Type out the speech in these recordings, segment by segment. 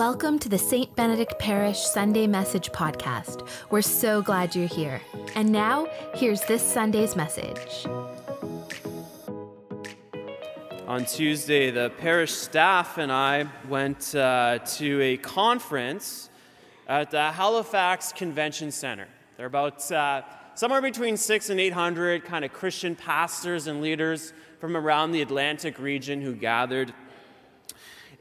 Welcome to the St. Benedict Parish Sunday Message Podcast. We're so glad you're here. And now, here's this Sunday's message. On Tuesday, the parish staff and I went uh, to a conference at the Halifax Convention Center. There are about uh, somewhere between six and 800 kind of Christian pastors and leaders from around the Atlantic region who gathered.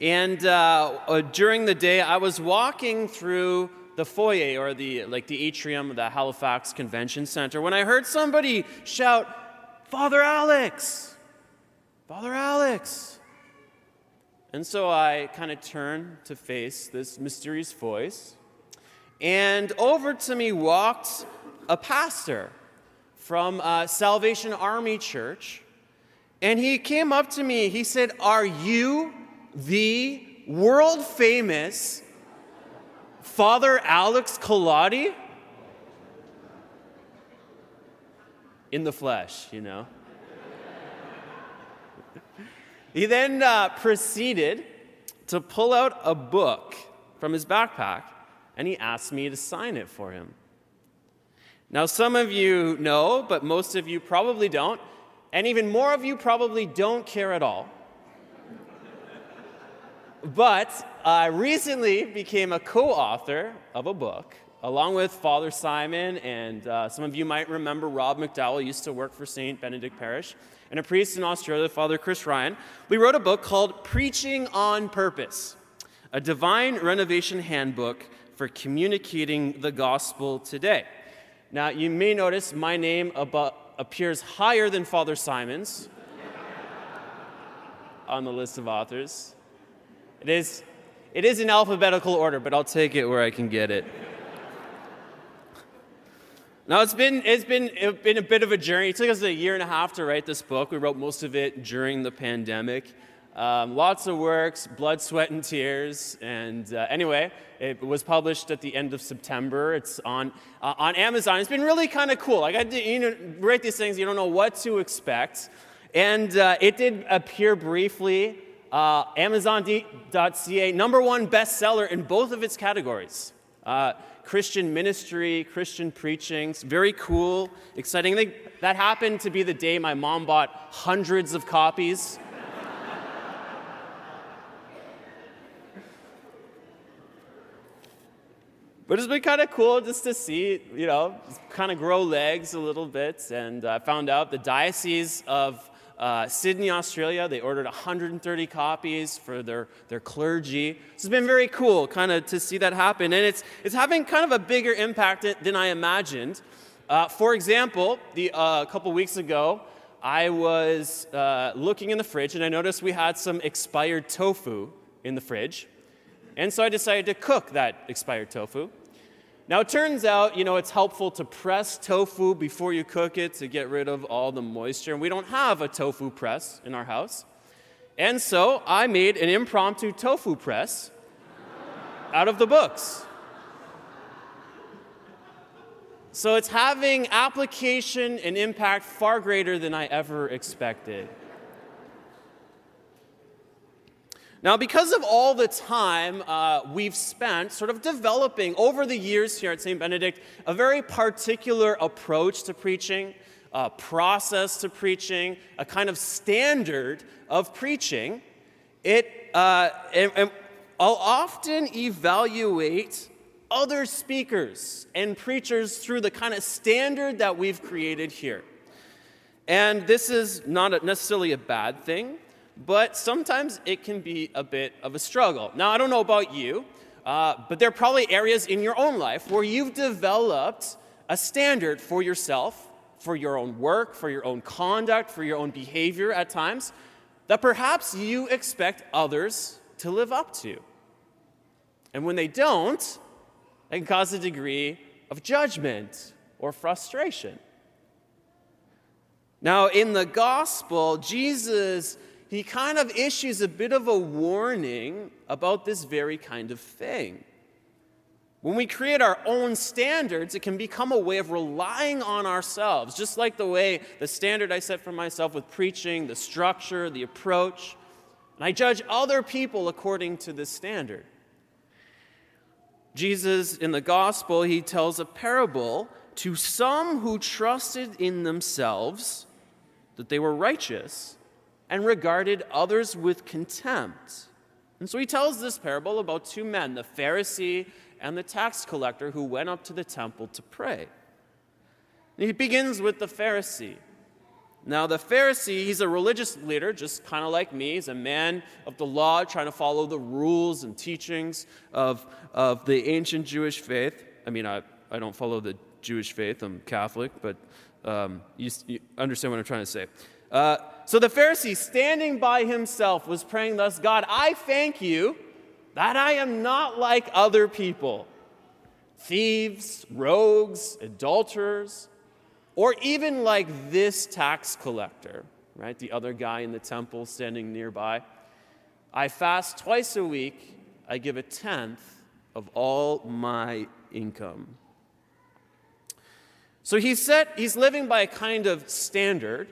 And uh, uh, during the day, I was walking through the foyer or the like the atrium of the Halifax Convention Center when I heard somebody shout, "Father Alex, Father Alex!" And so I kind of turned to face this mysterious voice, and over to me walked a pastor from uh, Salvation Army Church, and he came up to me. He said, "Are you?" The world famous Father Alex Kolatsi in the flesh, you know. he then uh, proceeded to pull out a book from his backpack and he asked me to sign it for him. Now, some of you know, but most of you probably don't, and even more of you probably don't care at all but I recently became a co author of a book along with Father Simon, and uh, some of you might remember Rob McDowell used to work for St. Benedict Parish, and a priest in Australia, Father Chris Ryan. We wrote a book called Preaching on Purpose, a divine renovation handbook for communicating the gospel today. Now, you may notice my name appears higher than Father Simon's on the list of authors. It is, it is in alphabetical order, but I'll take it where I can get it. Now, it's been, it's, been, it's been a bit of a journey. It took us a year and a half to write this book. We wrote most of it during the pandemic. Um, lots of works, blood, sweat, and tears. And uh, anyway, it was published at the end of September. It's on, uh, on Amazon. It's been really kind of cool. Like, I did, you know, write these things, you don't know what to expect. And uh, it did appear briefly uh, Amazon.ca, number one bestseller in both of its categories. Uh, Christian ministry, Christian preachings, very cool, exciting. Think that happened to be the day my mom bought hundreds of copies. but it's been kind of cool just to see, you know, kind of grow legs a little bit. And I found out the Diocese of uh, Sydney, Australia, they ordered 130 copies for their, their clergy. So it's been very cool kind of to see that happen. And it's, it's having kind of a bigger impact than I imagined. Uh, for example, the, uh, a couple weeks ago, I was uh, looking in the fridge and I noticed we had some expired tofu in the fridge. And so I decided to cook that expired tofu. Now, it turns out, you know, it's helpful to press tofu before you cook it to get rid of all the moisture. And we don't have a tofu press in our house. And so I made an impromptu tofu press out of the books. So it's having application and impact far greater than I ever expected. Now, because of all the time uh, we've spent sort of developing over the years here at St. Benedict a very particular approach to preaching, a process to preaching, a kind of standard of preaching, it, uh, I'll often evaluate other speakers and preachers through the kind of standard that we've created here. And this is not necessarily a bad thing but sometimes it can be a bit of a struggle. Now, I don't know about you, uh, but there are probably areas in your own life where you've developed a standard for yourself, for your own work, for your own conduct, for your own behavior at times, that perhaps you expect others to live up to. And when they don't, it can cause a degree of judgment or frustration. Now, in the gospel, Jesus he kind of issues a bit of a warning about this very kind of thing. When we create our own standards, it can become a way of relying on ourselves, just like the way the standard I set for myself with preaching, the structure, the approach. And I judge other people according to this standard. Jesus, in the gospel, he tells a parable to some who trusted in themselves that they were righteous and regarded others with contempt. And so he tells this parable about two men, the Pharisee and the tax collector, who went up to the temple to pray. And he begins with the Pharisee. Now, the Pharisee, he's a religious leader, just kind of like me. He's a man of the law, trying to follow the rules and teachings of, of the ancient Jewish faith. I mean, I, I don't follow the Jewish faith, I'm Catholic, but um, you, you, understand what I'm trying to say. Uh, so the Pharisee, standing by himself, was praying thus God, I thank you that I am not like other people thieves, rogues, adulterers or even like this tax collector, right? The other guy in the temple standing nearby. I fast twice a week, I give a tenth of all my income. So he's set, he's living by a kind of standard.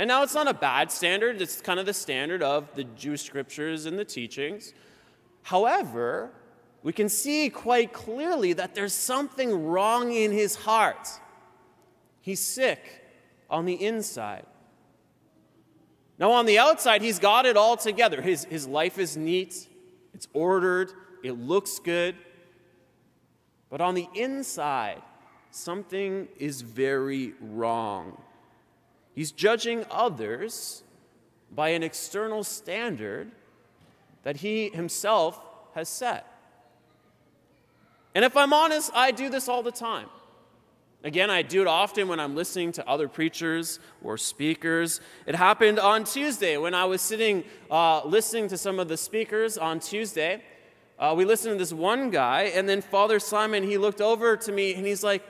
And now it's not a bad standard, it's kind of the standard of the Jewish scriptures and the teachings. However, we can see quite clearly that there's something wrong in his heart. He's sick on the inside. Now, on the outside, he's got it all together. His, his life is neat, it's ordered, it looks good. But on the inside, something is very wrong. He's judging others by an external standard that he himself has set. And if I'm honest, I do this all the time. Again, I do it often when I'm listening to other preachers or speakers. It happened on Tuesday when I was sitting uh, listening to some of the speakers on Tuesday. Uh, we listened to this one guy, and then Father Simon, he looked over to me and he's like,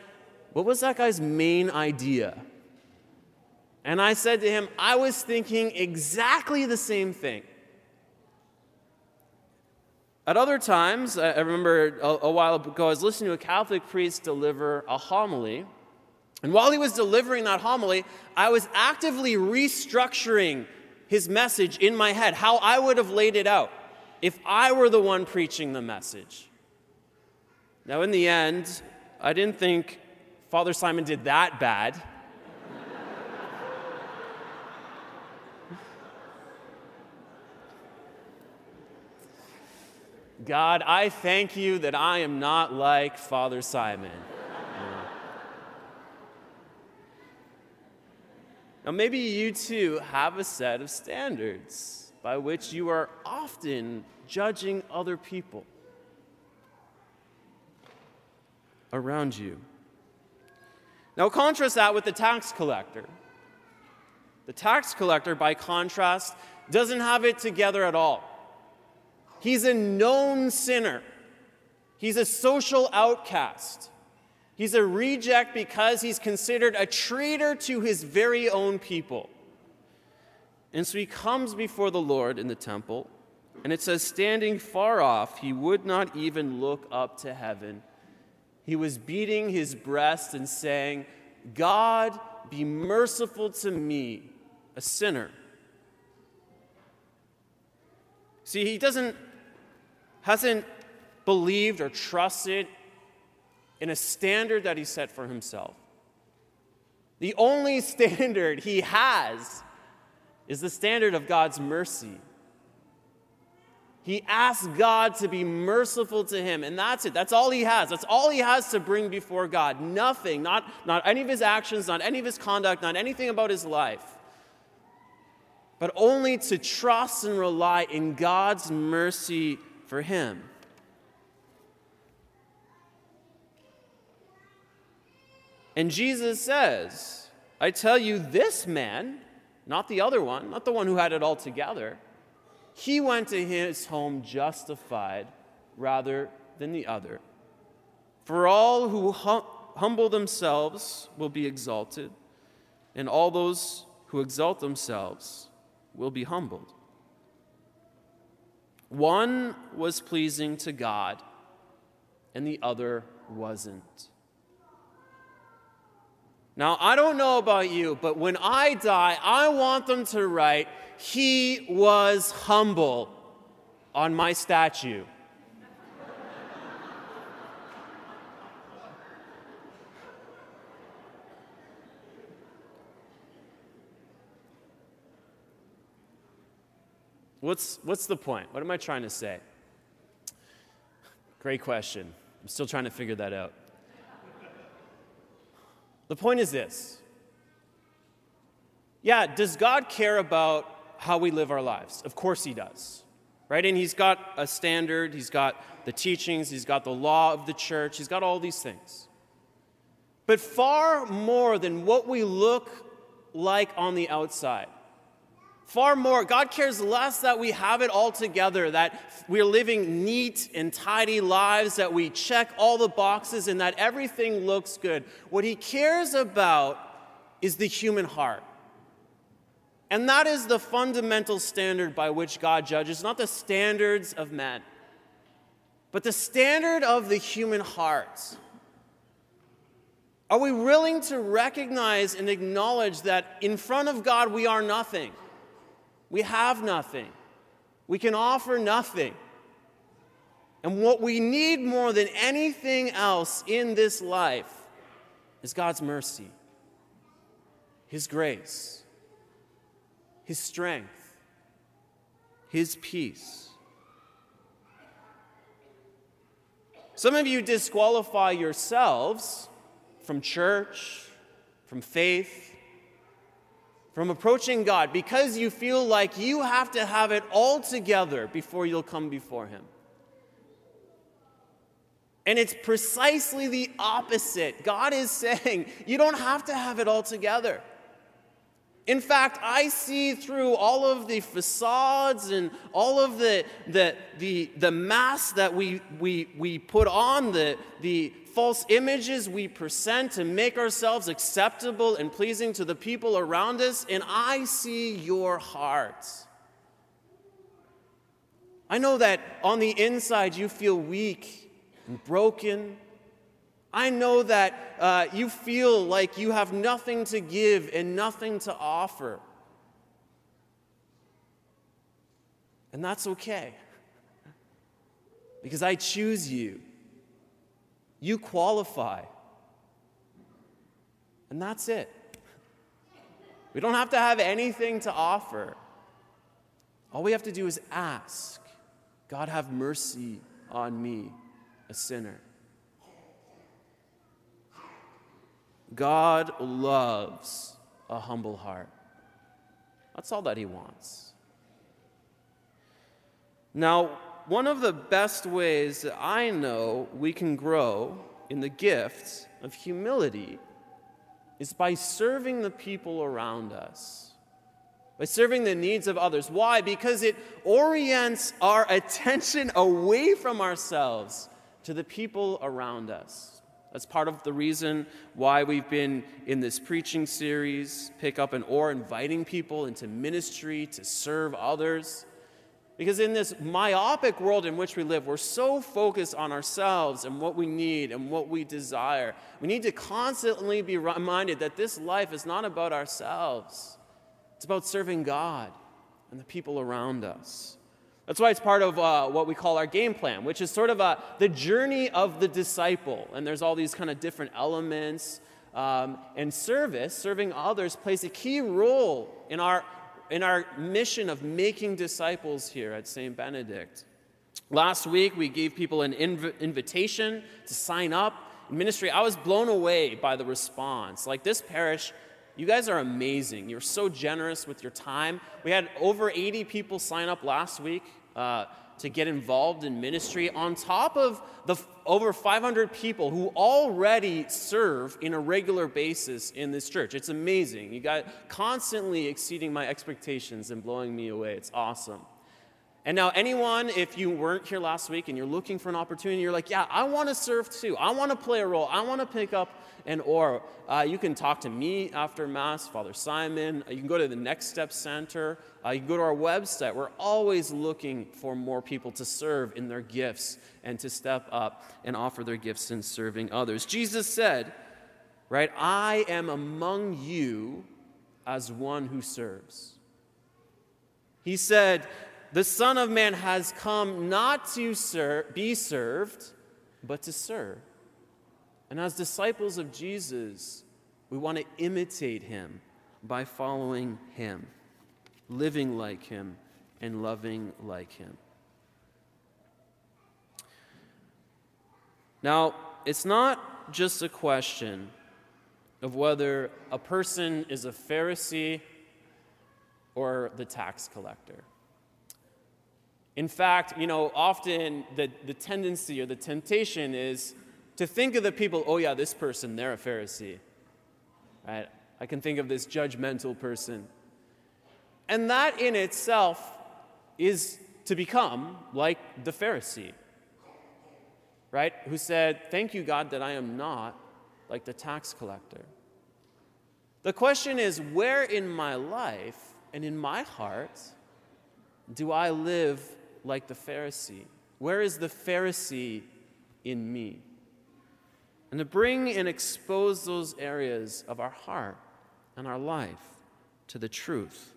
What was that guy's main idea? And I said to him, I was thinking exactly the same thing. At other times, I remember a, while ago, I was listening to a Catholic priest deliver a homily. And while he was delivering that homily, I was actively restructuring his message in my head, how I would have laid it out if I were the one preaching the message. Now, in the end, I didn't think Father Simon did that bad. God, I thank you that I am not like Father Simon. Now, maybe you too have a set of standards by which you are often judging other people around you. Now, contrast that with the tax collector. The tax collector, by contrast, doesn't have it together at all. He's a known sinner. He's a social outcast. He's a reject because he's considered a traitor to his very own people. And so he comes before the Lord in the temple, and it says, standing far off, he would not even look up to heaven. He was beating his breast and saying, God, be merciful to me, a sinner. See, he doesn't hasn't believed or trusted in a standard that he set for himself. The only standard he has is the standard of God's mercy. He asks God to be merciful to him, and that's it. That's all he has. That's all he has to bring before God. Nothing, not, not any of his actions, not any of his conduct, not anything about his life, but only to trust and rely in God's mercy for him. And Jesus says, I tell you, this man, not the other one, not the one who had it all together, he went to his home justified rather than the other. For all who hum- humble themselves will be exalted, and all those who exalt themselves will be humbled. One was pleasing to God, and the other wasn't. Now, I don't know about you, but when I die, I want them to write, He was humble on my statue. What's, what's the point? What am I trying to say? Great question. I'm still trying to figure that out. The point is this yeah, does God care about how we live our lives? Of course He does. Right? And He's got a standard, He's got the teachings, He's got the law of the church, He's got all these things. But far more than what we look like on the outside, Far more, God cares less that we have it all together, that we're living neat and tidy lives, that we check all the boxes, and that everything looks good. What He cares about is the human heart. And that is the fundamental standard by which God judges, not the standards of men, but the standard of the human heart. Are we willing to recognize and acknowledge that in front of God we are nothing? We have nothing. We can offer nothing. And what we need more than anything else in this life is God's mercy, His grace, His strength, His peace. Some of you disqualify yourselves from church, from faith, from approaching God because you feel like you have to have it all together before you'll come before Him. And it's precisely the opposite. God is saying you don't have to have it all together. In fact, I see through all of the facades and all of the, the, the, the masks that we, we, we put on, the, the false images we present to make ourselves acceptable and pleasing to the people around us, and I see your heart. I know that on the inside you feel weak and broken. I know that uh, you feel like you have nothing to give and nothing to offer. And that's okay. Because I choose you you qualify. And that's it. We don't have to have anything to offer. All we have to do is ask God, have mercy on me, a sinner. God loves a humble heart. That's all that He wants. Now, one of the best ways that I know we can grow in the gift of humility is by serving the people around us, by serving the needs of others. Why? Because it orients our attention away from ourselves to the people around us. That's part of the reason why we've been in this preaching series, Pick Up an Oar, inviting people into ministry to serve others. Because in this myopic world in which we live, we're so focused on ourselves and what we need and what we desire. We need to constantly be reminded that this life is not about ourselves, it's about serving God and the people around us. That's why it's part of uh, what we call our game plan, which is sort of a, the journey of the disciple. And there's all these kind of different elements. Um, and service, serving others, plays a key role in our in our mission of making disciples here at St. Benedict. Last week, we gave people an inv- invitation to sign up in ministry. I was blown away by the response. Like, this parish, you guys are amazing. You're so generous with your time. We had over 80 people sign up last week. Uh, to get involved in ministry on top of the over 500 people who already serve in a regular basis in this church. It's amazing. You got constantly exceeding my expectations and blowing me away. It's awesome. And now, anyone, if you weren't here last week and you're looking for an opportunity, you're like, yeah, I want to serve too. I want to play a role. I want to pick up an oar. Uh, you can talk to me after Mass, Father Simon. Uh, you can go to the Next Step Center. Uh, you can go to our website. We're always looking for more people to serve in their gifts and to step up and offer their gifts in serving others. Jesus said, right, I am among you as one who serves. He said, the Son of Man has come not to ser- be served, but to serve. And as disciples of Jesus, we want to imitate him by following him, living like him, and loving like him. Now, it's not just a question of whether a person is a Pharisee or the tax collector. In fact, you know, often the, the tendency or the temptation is to think of the people, oh, yeah, this person, they're a Pharisee. Right? I can think of this judgmental person. And that in itself is to become like the Pharisee, right? Who said, Thank you, God, that I am not like the tax collector. The question is, where in my life and in my heart do I live like the Pharisee? Where is the Pharisee in me? And to bring and expose those areas of our heart and our life to the truth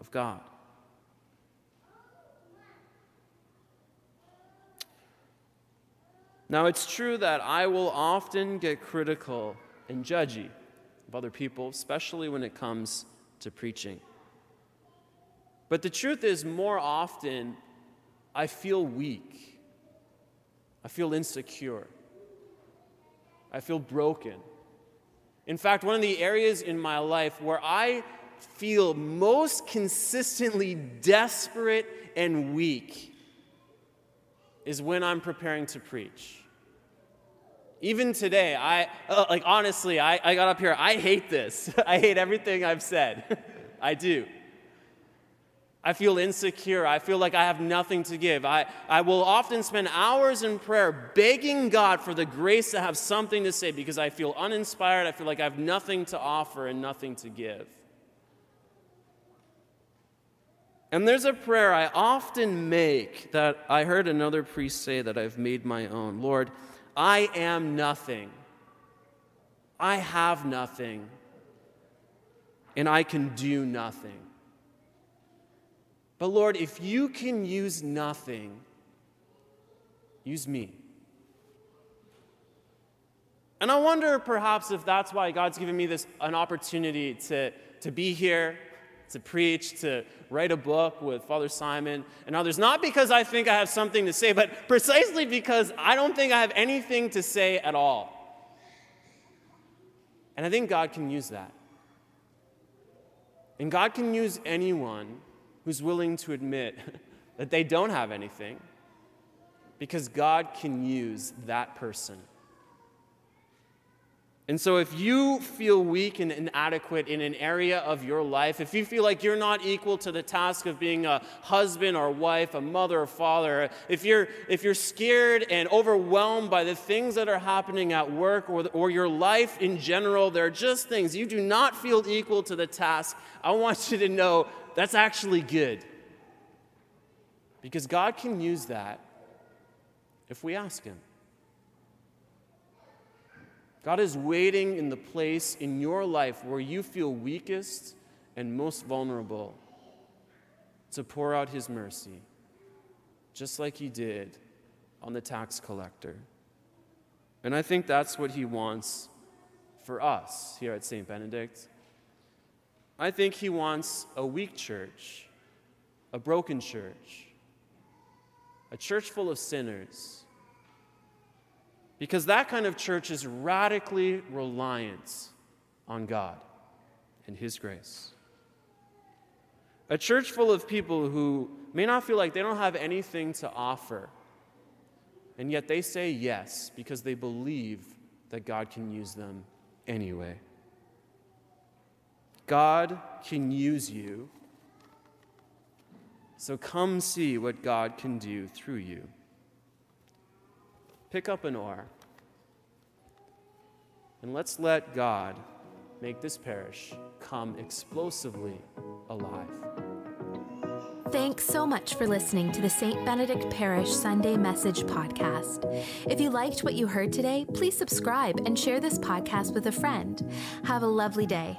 of God. Now, it's true that I will often get critical and judgy of other people, especially when it comes to preaching. But the truth is, more often, I feel weak. I feel insecure. I feel broken. In fact, one of the areas in my life where I feel most consistently desperate and weak is when I'm preparing to preach. Even today, I, uh, like, honestly, I, I got up here. I hate this. I hate everything I've said. I do. I feel insecure. I feel like I have nothing to give. I, I will often spend hours in prayer begging God for the grace to have something to say because I feel uninspired. I feel like I have nothing to offer and nothing to give. And there's a prayer I often make that I heard another priest say that I've made my own Lord, I am nothing. I have nothing. And I can do nothing. But Lord, if you can use nothing, use me. And I wonder perhaps if that's why God's given me this an opportunity to, to be here, to preach, to write a book with Father Simon and others. Not because I think I have something to say, but precisely because I don't think I have anything to say at all. And I think God can use that. And God can use anyone who's willing to admit that they don't have anything because God can use that person. And so, if you feel weak and inadequate in an area of your life, if you feel like you're not equal to the task of being a husband or wife, a mother or father, if you're, if you're scared and overwhelmed by the things that are happening at work or, or your life in general, they're just things you do not feel equal to the task, I want you to know that's actually good. Because God can use that if we ask Him. God is waiting in the place in your life where you feel weakest and most vulnerable to pour out His mercy, just like He did on the tax collector. And I think that's what He wants for us here at St. Benedict. I think he wants a weak church, a broken church, a church full of sinners. Because that kind of church is radically reliant on God and His grace. A church full of people who may not feel like they don't have anything to offer, and yet they say yes because they believe that God can use them anyway. God can use you. So come see what God can do through you. Pick up an oar and let's let God make this parish come explosively alive. Thanks so much for listening to the St. Benedict Parish Sunday Message podcast. If you liked what you heard today, please subscribe and share this podcast with a friend. Have a lovely day.